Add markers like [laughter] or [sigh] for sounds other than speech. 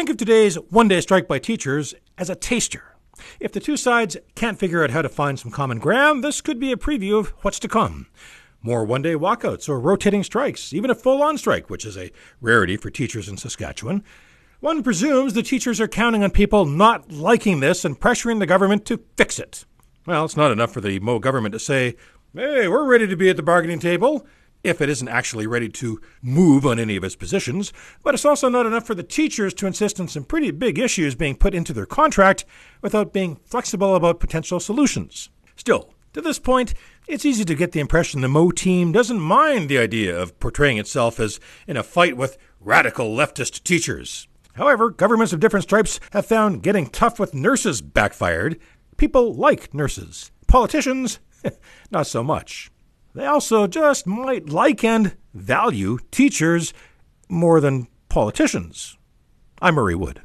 Think of today's one day strike by teachers as a taster. If the two sides can't figure out how to find some common ground, this could be a preview of what's to come. More one day walkouts or rotating strikes, even a full on strike, which is a rarity for teachers in Saskatchewan. One presumes the teachers are counting on people not liking this and pressuring the government to fix it. Well, it's not enough for the Moe government to say, hey, we're ready to be at the bargaining table if it isn't actually ready to move on any of its positions, but it's also not enough for the teachers to insist on some pretty big issues being put into their contract without being flexible about potential solutions. Still, to this point, it's easy to get the impression the Moe team doesn't mind the idea of portraying itself as in a fight with radical leftist teachers. However, governments of different stripes have found getting tough with nurses backfired. People like nurses. Politicians, [laughs] not so much. They also just might like and value teachers more than politicians. I'm Murray Wood.